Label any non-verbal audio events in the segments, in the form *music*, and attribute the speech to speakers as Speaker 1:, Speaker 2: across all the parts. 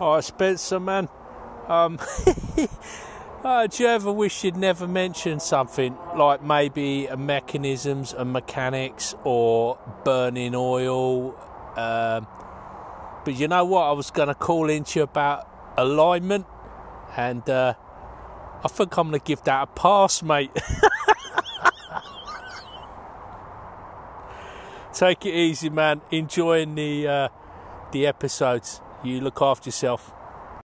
Speaker 1: Oh, Spencer, man. Um, *laughs* uh, do you ever wish you'd never mentioned something like maybe mechanisms and mechanics or burning oil? Um, but you know what? I was going to call into you about alignment, and uh, I think I'm going to give that a pass, mate. *laughs* Take it easy, man. Enjoying the uh, the episodes. You look after yourself.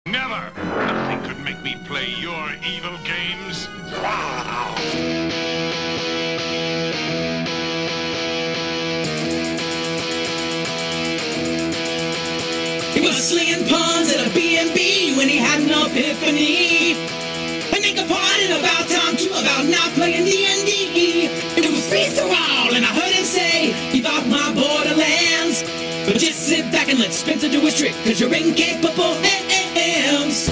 Speaker 2: Never! Nothing could make me play your evil games.
Speaker 3: He was slinging pawns at a B&B when he had an epiphany. And they complained about time too about not playing D&D. Cause you're incapable hands.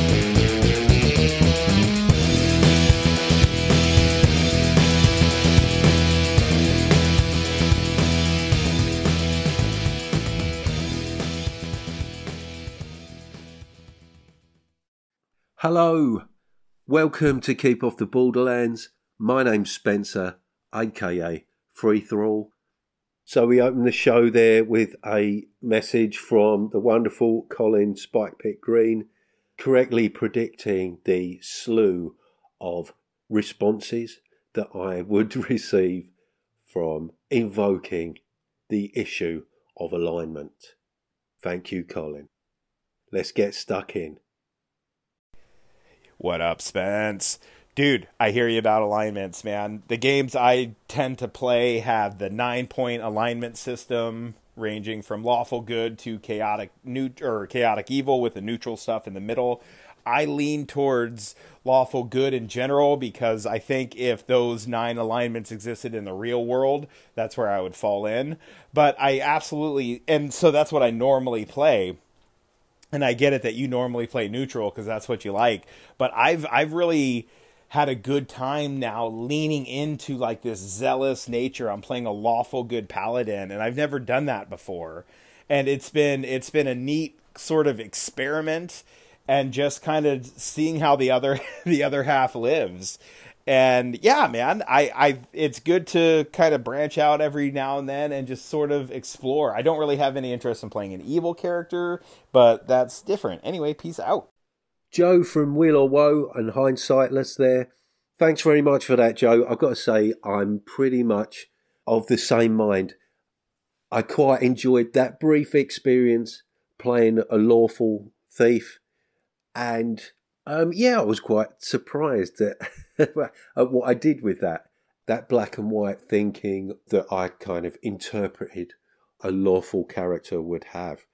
Speaker 4: Hello, welcome to Keep Off the Borderlands. My name's Spencer, aka Free Thrall. So we open the show there with a message from the wonderful Colin Spikepit Green, correctly predicting the slew of responses that I would *laughs* receive from invoking the issue of alignment. Thank you, Colin. Let's get stuck in.
Speaker 5: What up, Spence? Dude, I hear you about alignments, man. The games I tend to play have the nine point alignment system, ranging from lawful good to chaotic neut- or chaotic evil with the neutral stuff in the middle. I lean towards lawful good in general because I think if those nine alignments existed in the real world, that's where I would fall in. But I absolutely, and so that's what I normally play and I get it that you normally play neutral because that's what you like. But I've I've really had a good time now leaning into like this zealous nature. I'm playing a lawful good paladin, and I've never done that before, and it's been it's been a neat sort of experiment and just kind of seeing how the other *laughs* the other half lives. And yeah man i i it's good to kind of branch out every now and then and just sort of explore. I don't really have any interest in playing an evil character but that's different. Anyway peace out
Speaker 4: Joe from Weal or Woe and Hindsightless there. Thanks very much for that, Joe. I've got to say, I'm pretty much of the same mind. I quite enjoyed that brief experience playing a lawful thief. And um, yeah, I was quite surprised at, *laughs* at what I did with that. That black and white thinking that I kind of interpreted a lawful character would have.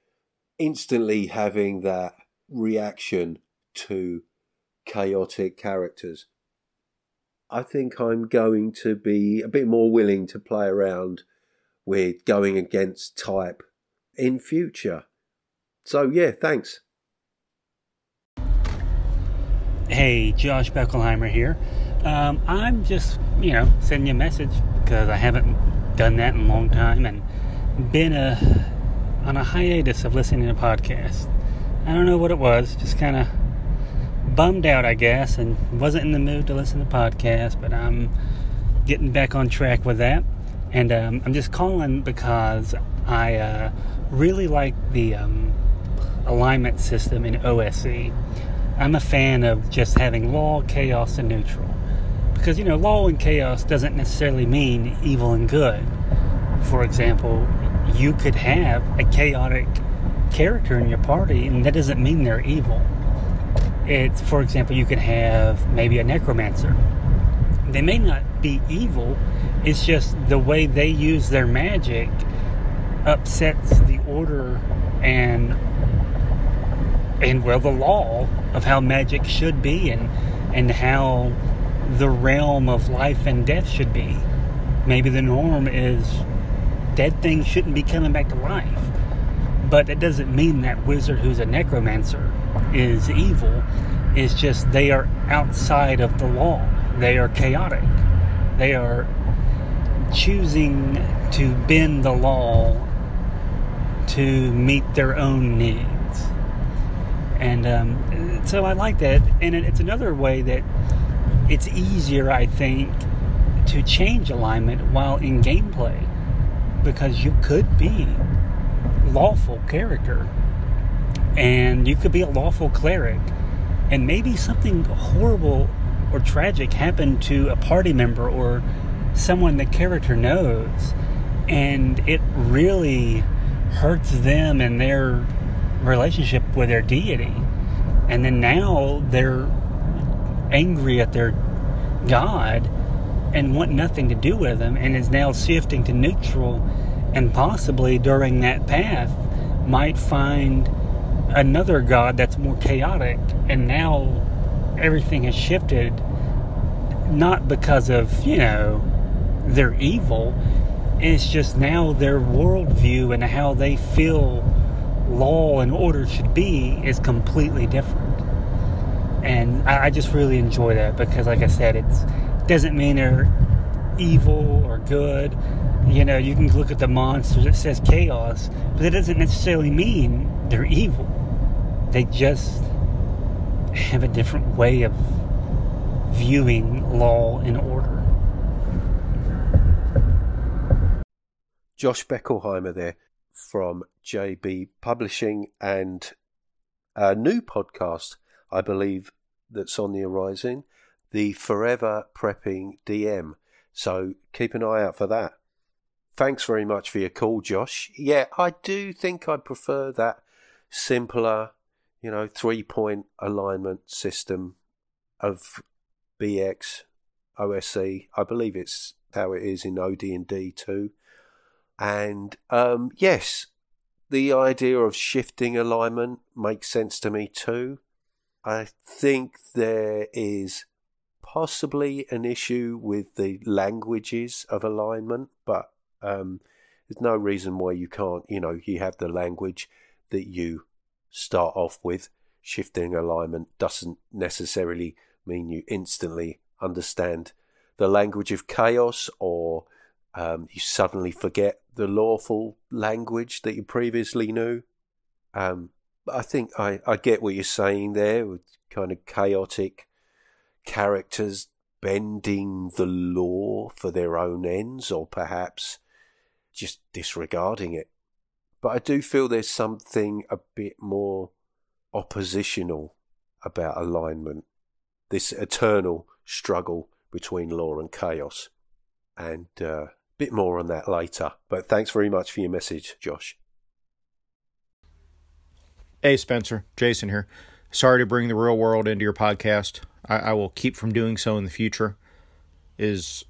Speaker 4: Instantly having that reaction to chaotic characters. I think I'm going to be a bit more willing to play around with going against type in future. So, yeah, thanks.
Speaker 6: Hey, Josh Beckelhimer here. Um, I'm just, you know, sending you a message because I haven't done that in a long time and been a, on a hiatus of listening to podcasts. I don't know what it was, just kind of bummed out, I guess, and wasn't in the mood to listen to podcasts, but I'm getting back on track with that. And um, I'm just calling because I uh, really like the um, alignment system in OSE. I'm a fan of just having law, chaos, and neutral. Because, you know, law and chaos doesn't necessarily mean evil and good. For example, you could have a chaotic character in your party, and that doesn't mean they're evil. It's, for example, you can have maybe a necromancer. They may not be evil, it's just the way they use their magic upsets the order and and well the law of how magic should be and and how the realm of life and death should be. Maybe the norm is dead things shouldn't be coming back to life. But it doesn't mean that wizard who's a necromancer is evil. It's just they are outside of the law. They are chaotic. They are choosing to bend the law to meet their own needs. And um, so I like that. And it, it's another way that it's easier, I think, to change alignment while in gameplay because you could be lawful character and you could be a lawful cleric. And maybe something horrible or tragic happened to a party member or someone the character knows and it really hurts them and their relationship with their deity. And then now they're angry at their god and want nothing to do with him and is now shifting to neutral and possibly during that path might find another god that's more chaotic and now everything has shifted not because of you know they're evil it's just now their worldview and how they feel law and order should be is completely different. And I, just really enjoy that because like i said it doesn't mean they're evil or good. You know you can look at the monsters it says chaos but it doesn't necessarily mean they're evil they just have a different way of viewing law and order.
Speaker 4: Josh Beckelhimer there from JB Publishing and a new podcast, I believe, that's on the horizon, the Forever Prepping DM. So keep an eye out for that. Thanks very much for your call, Josh. Yeah, I do think I prefer that simpler, you know, three point alignment system of BX OSE. I believe it's how it is in OD&D too. And um, yes, the idea of shifting alignment makes sense to me too. I think there is possibly an issue with the languages of alignment, but um, there's no reason why you can't. You know, you have the language that you start off with. Shifting alignment doesn't necessarily mean you instantly understand the language of chaos or um, you suddenly forget the lawful language that you previously knew. Um, I think I, I get what you're saying there with kind of chaotic characters bending the law for their own ends or perhaps just disregarding it. But I do feel there's something a bit more oppositional about alignment. This eternal struggle between law and chaos. And uh, a bit more on that later. But thanks very much for your message, Josh.
Speaker 7: Hey, Spencer. Jason here. Sorry to bring the real world into your podcast. I, I will keep from doing so in the future. As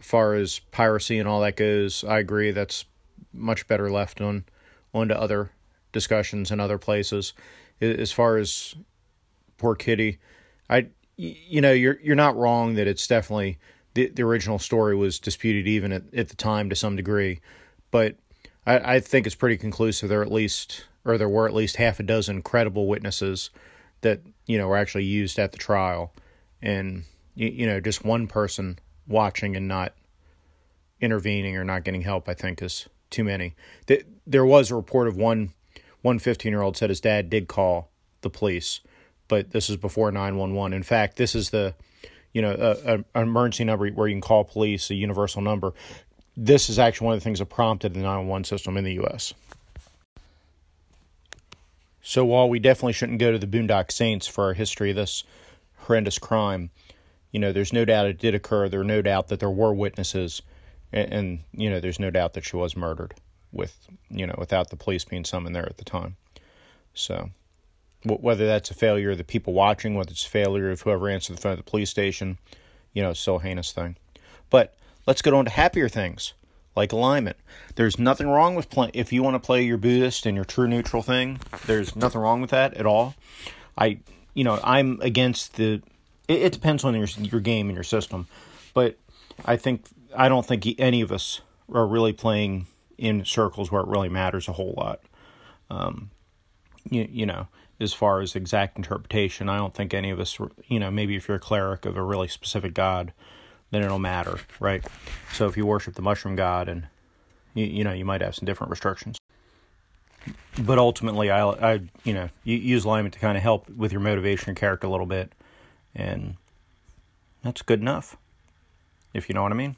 Speaker 7: far as piracy and all that goes, I agree that's much better left on onto other discussions in other places. As far as poor Kitty, I you know you're you're not wrong that it's definitely the the original story was disputed even at, at the time to some degree, but I, I think it's pretty conclusive. There at least or there were at least half a dozen credible witnesses that you know were actually used at the trial, and you, you know just one person watching and not intervening or not getting help, I think is too many. There was a report of one one 15 year old said his dad did call the police, but this is before 911. In fact, this is the you know a, a, an emergency number where you can call police, a universal number. This is actually one of the things that prompted the 911 system in the U.S. So while we definitely shouldn't go to the Boondock Saints for our history of this horrendous crime, you know, there's no doubt it did occur. There's no doubt that there were witnesses, and, and you know, there's no doubt that she was murdered with you know without the police being summoned there at the time. So whether that's a failure of the people watching, whether it's a failure of whoever answered the phone at the police station, you know, it's still a heinous thing. But let's get on to happier things like alignment. There's nothing wrong with playing if you want to play your Buddhist and your true neutral thing. There's nothing wrong with that at all. I, you know, I'm against the. It, it depends on your your game and your system, but I think I don't think any of us are really playing in circles where it really matters a whole lot. Um, you, you know, as far as exact interpretation, I don't think any of us, you know, maybe if you're a cleric of a really specific god, then it'll matter, right? So if you worship the mushroom god and, you, you know, you might have some different restrictions. but ultimately, I, I you know, you use alignment to kind of help with your motivation and character a little bit, and that's good enough, if you know what I mean.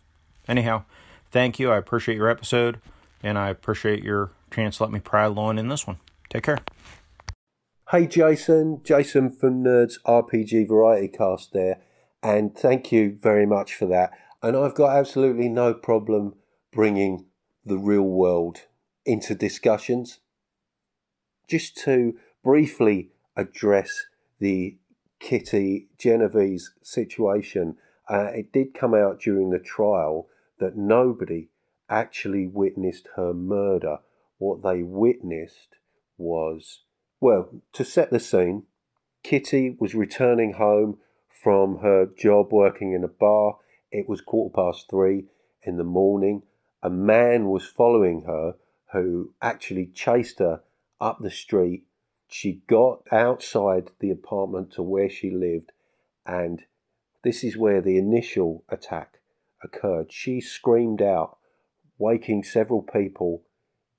Speaker 7: Anyhow, thank you. I appreciate your episode, and I appreciate your chance to let me pry on in this one. Take care.
Speaker 4: Hey Jason, Jason from Nerds RPG Variety Cast there, and thank you very much for that. And I've got absolutely no problem bringing the real world into discussions. Just to briefly address the Kitty Genovese situation, uh, it did come out during the trial that nobody actually witnessed her murder. What they witnessed was, well, to set the scene, Kitty was returning home from her job working in a bar. It was quarter past three in the morning. A man was following her who actually chased her up the street. She got outside the apartment to where she lived, and this is where the initial attack occurred. She screamed out, waking several people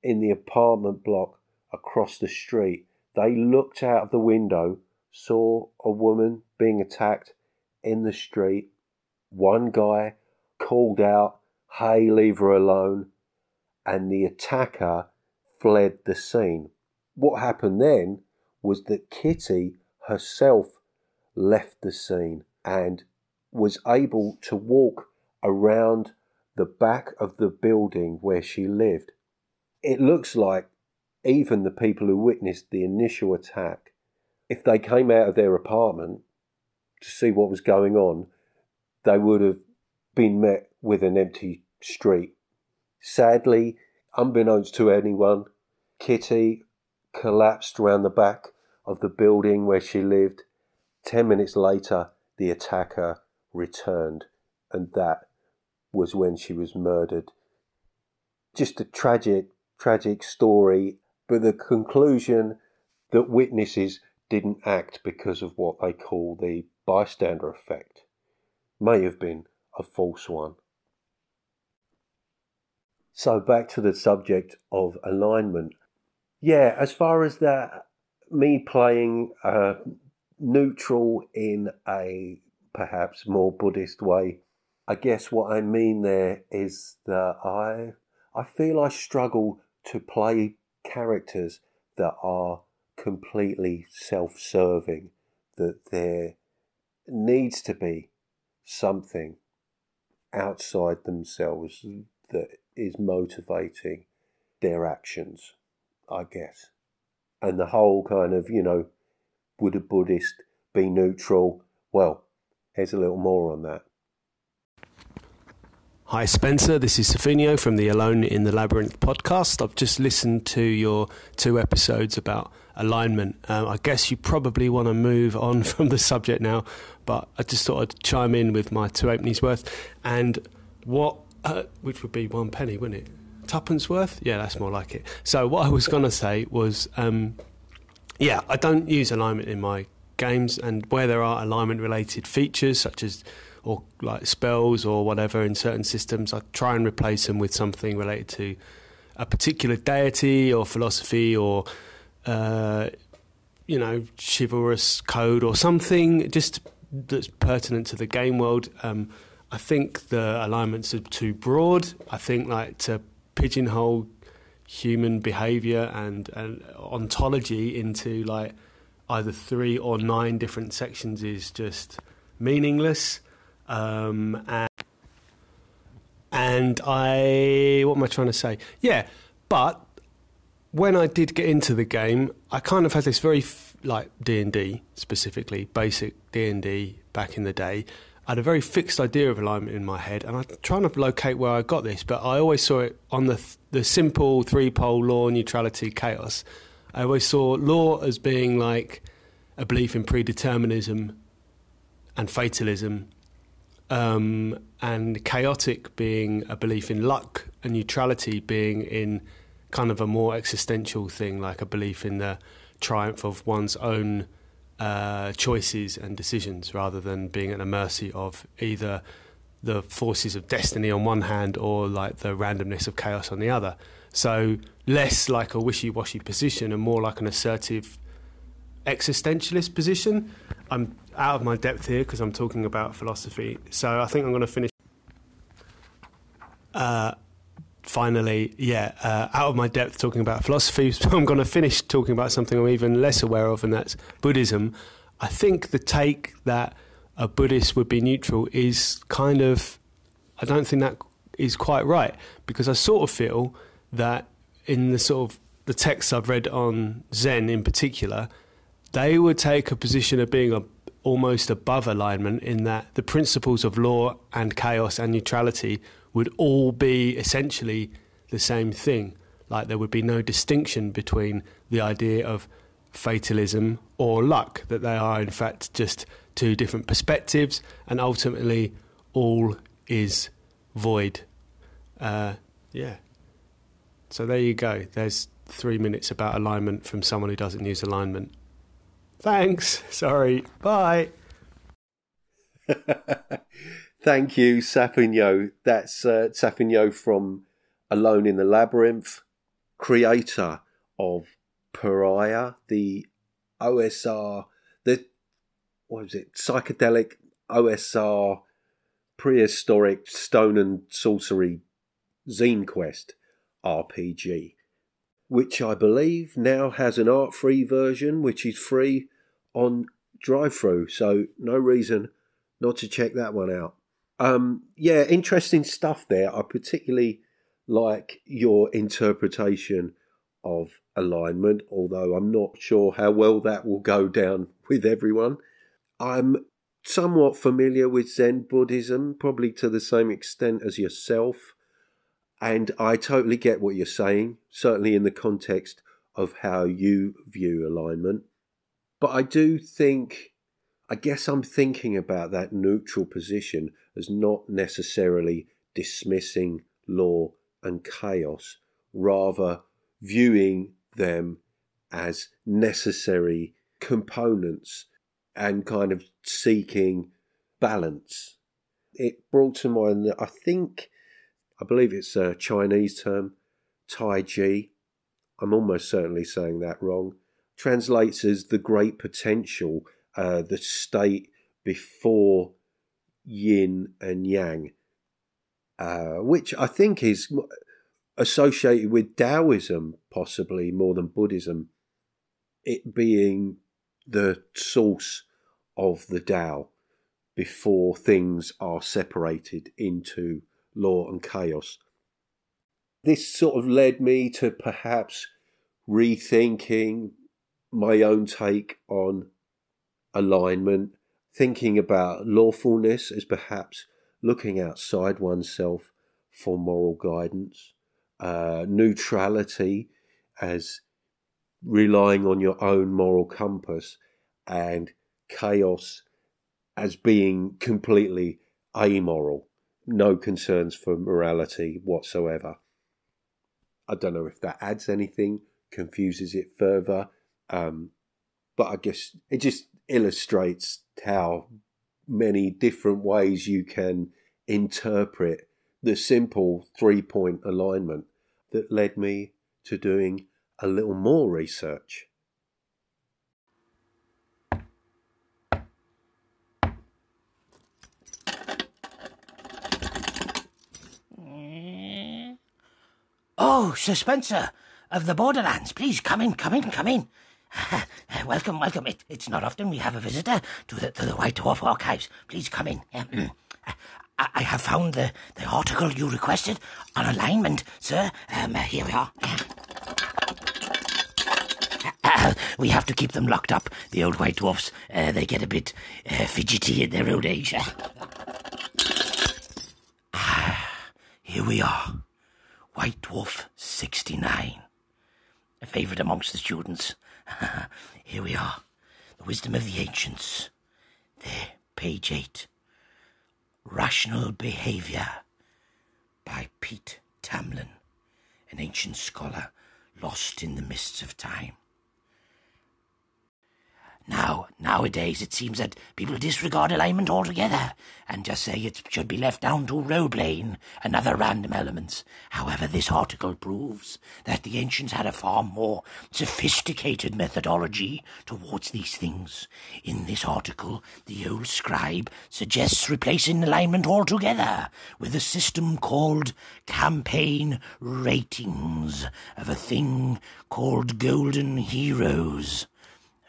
Speaker 4: in the apartment block across the street. They looked out of the window, saw a woman being attacked in the street. One guy called out, Hey, leave her alone and the attacker fled the scene. What happened then was that Kitty herself left the scene and was able to walk around the back of the building where she lived. It looks like even the people who witnessed the initial attack, if they came out of their apartment to see what was going on, they would have been met with an empty street Sadly, unbeknownst to anyone, Kitty collapsed around the back of the building where she lived. Ten minutes later, the attacker returned, and that was when she was murdered. Just a tragic, tragic story, but the conclusion that witnesses didn't act because of what they call the bystander effect may have been a false one. So back to the subject of alignment. Yeah, as far as that, me playing uh, neutral in a perhaps more Buddhist way, I guess what I mean there is that I I feel I struggle to play characters that are completely self-serving. That there needs to be something outside themselves that is motivating their actions, I guess. And the whole kind of, you know, would a Buddhist be neutral? Well, here's a little more on that.
Speaker 8: Hi, Spencer. This is Sofinho from the Alone in the Labyrinth podcast. I've just listened to your two episodes about alignment. Um, I guess you probably want to move on *laughs* from the subject now, but I just thought I'd chime in with my two openings worth. And what uh, which would be one penny, wouldn't it? Tuppence worth? Yeah, that's more like it. So what I was going to say was, um, yeah, I don't use alignment in my games, and where there are alignment-related features such as or like spells or whatever in certain systems, I try and replace them with something related to a particular deity or philosophy or uh, you know chivalrous code or something just that's pertinent to the game world. Um, I think the alignments are too broad. I think like to pigeonhole human behavior and, and ontology into like either three or nine different sections is just meaningless. Um, and, and I, what am I trying to say? Yeah, but when I did get into the game, I kind of had this very f- like D and D specifically, basic D and D back in the day I had a very fixed idea of alignment in my head, and I'm trying to locate where I got this, but I always saw it on the the simple three pole law, neutrality, chaos. I always saw law as being like a belief in predeterminism and fatalism, um, and chaotic being a belief in luck, and neutrality being in kind of a more existential thing, like a belief in the triumph of one's own uh, choices and decisions rather than being at the mercy of either the forces of destiny on one hand or like the randomness of chaos on the other. So less like a wishy-washy position and more like an assertive existentialist position. I'm out of my depth here because I'm talking about philosophy. So I think I'm going to finish. Uh, finally, yeah, uh, out of my depth talking about philosophy. So *laughs* I'm going to finish talking about something I'm even less aware of, and that's Buddhism. I think the take that a Buddhist would be neutral is kind of, I don't think that is quite right because I sort of feel that in the sort of the texts I've read on Zen in particular, they would take a position of being a, almost above alignment in that the principles of law and chaos and neutrality would all be essentially the same thing. Like there would be no distinction between the idea of fatalism or luck, that they are in fact just two different perspectives, and ultimately all is void. Uh, yeah. So there you go. There's three minutes about alignment from someone who doesn't use alignment. Thanks. *laughs* Sorry. Bye. *laughs*
Speaker 4: Thank you, Sofinho. That's uh, from Alone in the Labyrinth, creator of Pariah, the OSR, the what was it, psychedelic OSR prehistoric stone and sorcery zine quest RPG, which I believe now has an art free version, which is free on drive through. So no reason not to check that one out. Um, yeah, interesting stuff there. I particularly like your interpretation of alignment, although I'm not sure how well that will go down *laughs* with everyone. I'm somewhat familiar with Zen Buddhism, probably to the same extent as yourself. And I totally get what you're saying, certainly in the context of how you view alignment. But I do think I guess I'm thinking about that neutral position as not necessarily dismissing law and chaos, rather viewing them as necessary components and kind of seeking balance. It brought to mind that I think, I believe it's a Chinese term, Tai Chi. I'm almost certainly saying that wrong. Translates as the great potential uh, the state before yin and yang, uh, which I think is associated with Taoism, possibly more than Buddhism, it being the source of the Tao before things are separated into law and chaos. This sort of led me to perhaps rethinking my own take on alignment, thinking about lawfulness as perhaps looking outside oneself for moral guidance, uh, neutrality as relying on your own moral compass, and chaos as being completely amoral, no concerns for morality whatsoever. I don't know if that adds anything, confuses it further, um, but I guess it just illustrates how many different ways you can interpret the simple three point alignment that led me to doing a little more research.
Speaker 9: Oh, Sir Spencer of the Borderlands, please come in, come in, come in. *laughs* welcome, welcome. It, it's not often we have a visitor to the, to the White Dwarf Archives. Please come in. *clears throat* Uh, I, have found the, the article you requested on alignment, sir. Um, here we are. Uh, *coughs* we have to keep them locked up, the old white dwarfs. Uh, they get a bit uh, fidgety in their old age. here we are. White Dwarf 69. A favourite amongst the students. *laughs* Here we are. The Wisdom of the Ancients. There, page 8. Rational Behaviour by Pete Tamlyn, an ancient scholar lost in the mists of time. Now, now Nowadays, it seems that people disregard alignment altogether and just say it should be left down to role-playing and other random elements. However, this article proves that the ancients had a far more sophisticated methodology towards these things. In this article, the old scribe suggests replacing alignment altogether with a system called campaign ratings of a thing called golden heroes.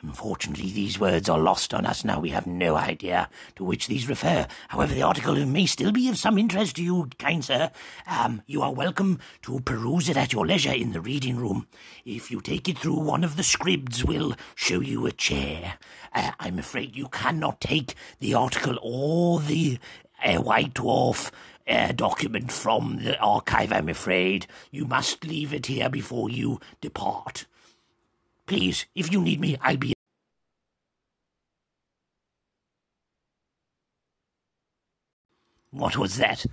Speaker 9: Unfortunately, these words are lost on us now. We have no idea to which these refer. However, the article may still be of some interest to you, kind sir. Um, you are welcome to peruse it at your leisure in the reading room. If you take it through, one of the scribs will show you a chair. Uh, I'm afraid you cannot take the article or the uh, White Dwarf uh, document from the archive, I'm afraid. You must leave it here before you depart. Please, if you need me, I'll be. What was that?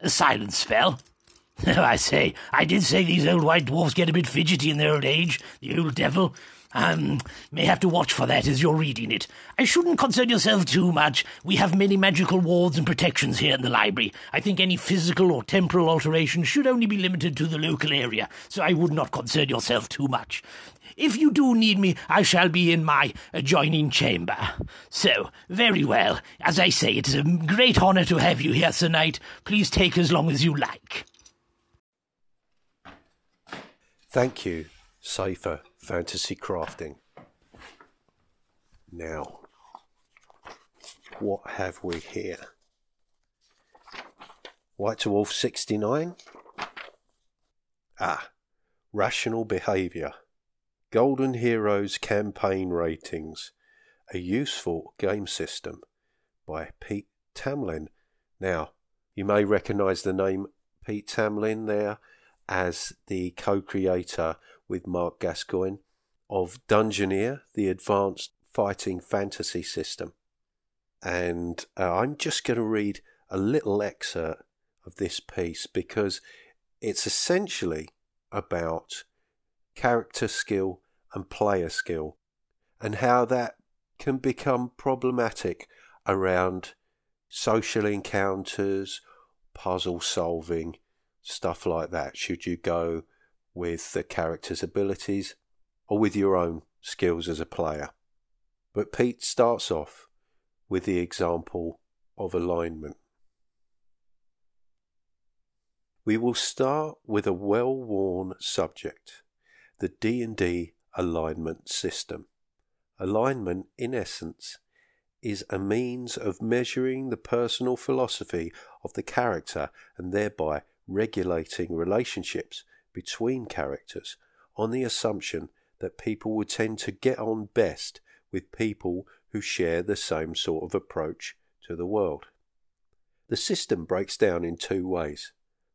Speaker 9: A silence spell? *laughs* I say, I did say these old white dwarfs get a bit fidgety in their old age. The old devil. Um, may have to watch for that as you're reading it. I shouldn't concern yourself too much. We have many magical wards and protections here in the library. I think any physical or temporal alteration should only be limited to the local area, so I would not concern yourself too much. If you do need me, I shall be in my adjoining chamber. So, very well. As I say, it is a great honor to have you here, Sir Knight. Please take as long as you like.
Speaker 4: Thank you, Safer Fantasy Crafting. Now, what have we here? White Wolf 69. Ah, Rational Behaviour. Golden Heroes Campaign Ratings. A Useful Game System by Pete Tamlyn. Now, you may recognise the name Pete Tamlyn there as the co creator with Marc Gascoigne of Dungeoneer, the advanced fighting fantasy system. And uh, I'm just going to read a little excerpt of this piece because it's essentially about character skill and player skill and how that can become problematic around social encounters, puzzle solving, stuff like that. Should you go with the character's abilities or with your own skills as a player? But Pete starts off with the example of alignment. We will start with a well-worn subject, the D&D alignment system. Alignment, in essence, is a means of measuring the personal philosophy of the character and thereby regulating relationships between characters on the assumption that people would tend to get on best with people who share the same sort of approach to the world. The system breaks down in two ways.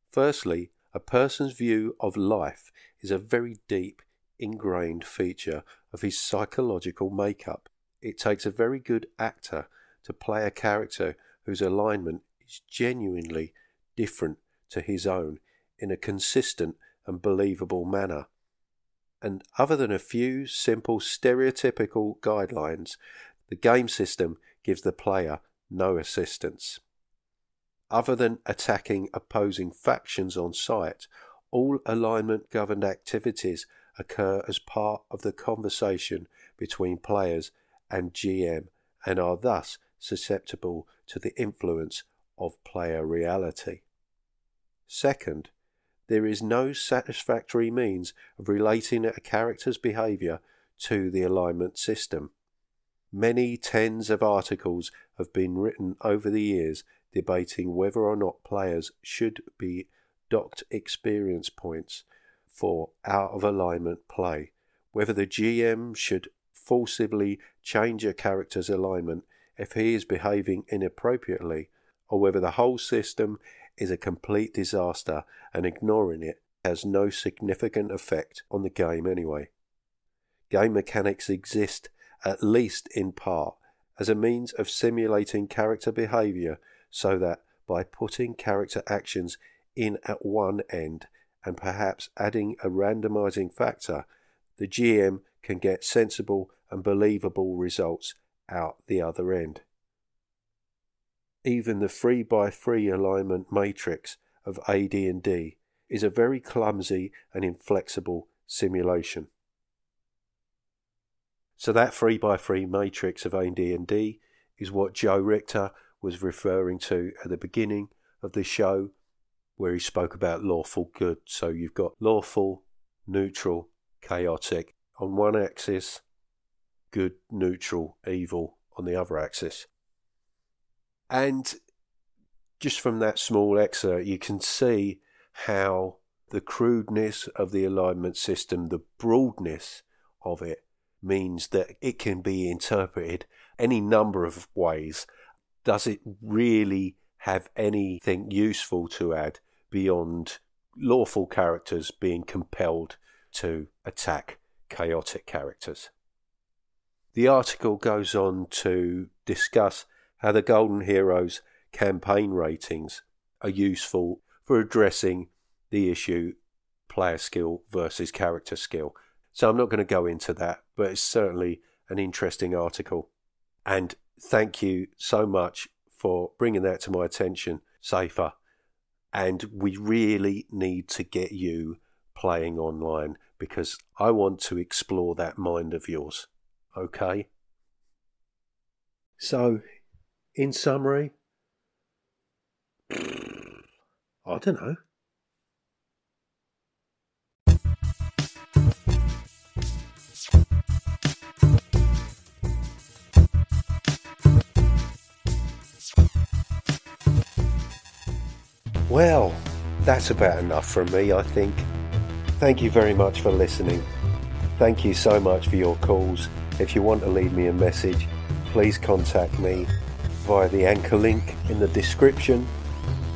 Speaker 4: Firstly, a person's view of life is a very deep, ingrained feature of his psychological makeup. It takes a very good actor to play a character whose alignment is genuinely different to his own in a consistent and believable manner. And other than a few simple stereotypical guidelines, the game system gives the player no assistance. Other than attacking opposing factions on site, all alignment governed activities occur as part of the conversation between players and GM and are thus susceptible to the influence of player reality. Second, there is no satisfactory means of relating a character's behaviour to the alignment system. Many tens of articles have been written over the years debating whether or not players should be docked experience points for out of alignment play, whether the GM should forcibly change a character's alignment if he is behaving inappropriately, or whether the whole system is a complete disaster and ignoring it has no significant effect on the game anyway. Game mechanics exist, at least in part, as a means of simulating character behaviour so that by putting character actions in at one end and perhaps adding a randomizing factor, the GM can get sensible and believable results out the other end. Even the 3x3 alignment matrix of AD&D is a very clumsy and inflexible simulation. So that 3x3 matrix of AD&D is what Joe Richter was referring to at the beginning of the show where he spoke about lawful good. So you've got lawful, neutral, chaotic on one axis, good, neutral, evil on the other axis. And just from that small excerpt, you can see how the crudeness of the alignment system, the broadness of it, means that it can be interpreted any number of ways. Does it really have anything useful to add beyond lawful characters being compelled to attack chaotic characters? The article goes on to discuss how the Golden Heroes campaign ratings are useful for addressing the issue player skill versus character skill. So I'm not going to go into that, but it's certainly an interesting article. And thank you so much for bringing that to my attention, Safer. And we really need to get you playing online because I want to explore that mind of yours. Okay? So, in summary, I don't know. Well, that's about enough from me, I think. Thank you very much for listening. Thank you so much for your calls. If you want to leave me a message, please contact me via the anchor link in the description.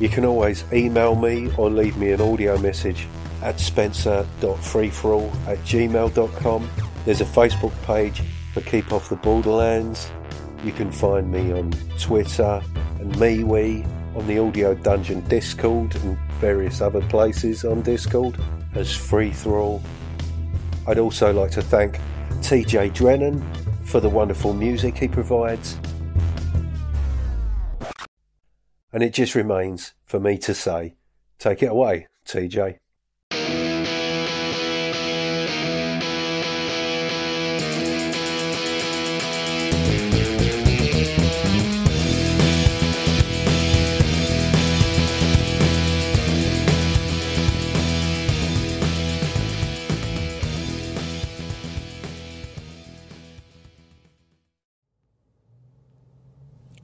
Speaker 4: You can always email me or leave me an audio message at spencer.freethrall at gmail.com. There's a Facebook page for Keep Off the Borderlands. You can find me on Twitter and MeWe on the Audio Dungeon Discord and various other places on Discord as Free Thrall. I'd also like to thank TJ Drennon for the wonderful music he provides. And it just remains for me to say, take it away, TJ.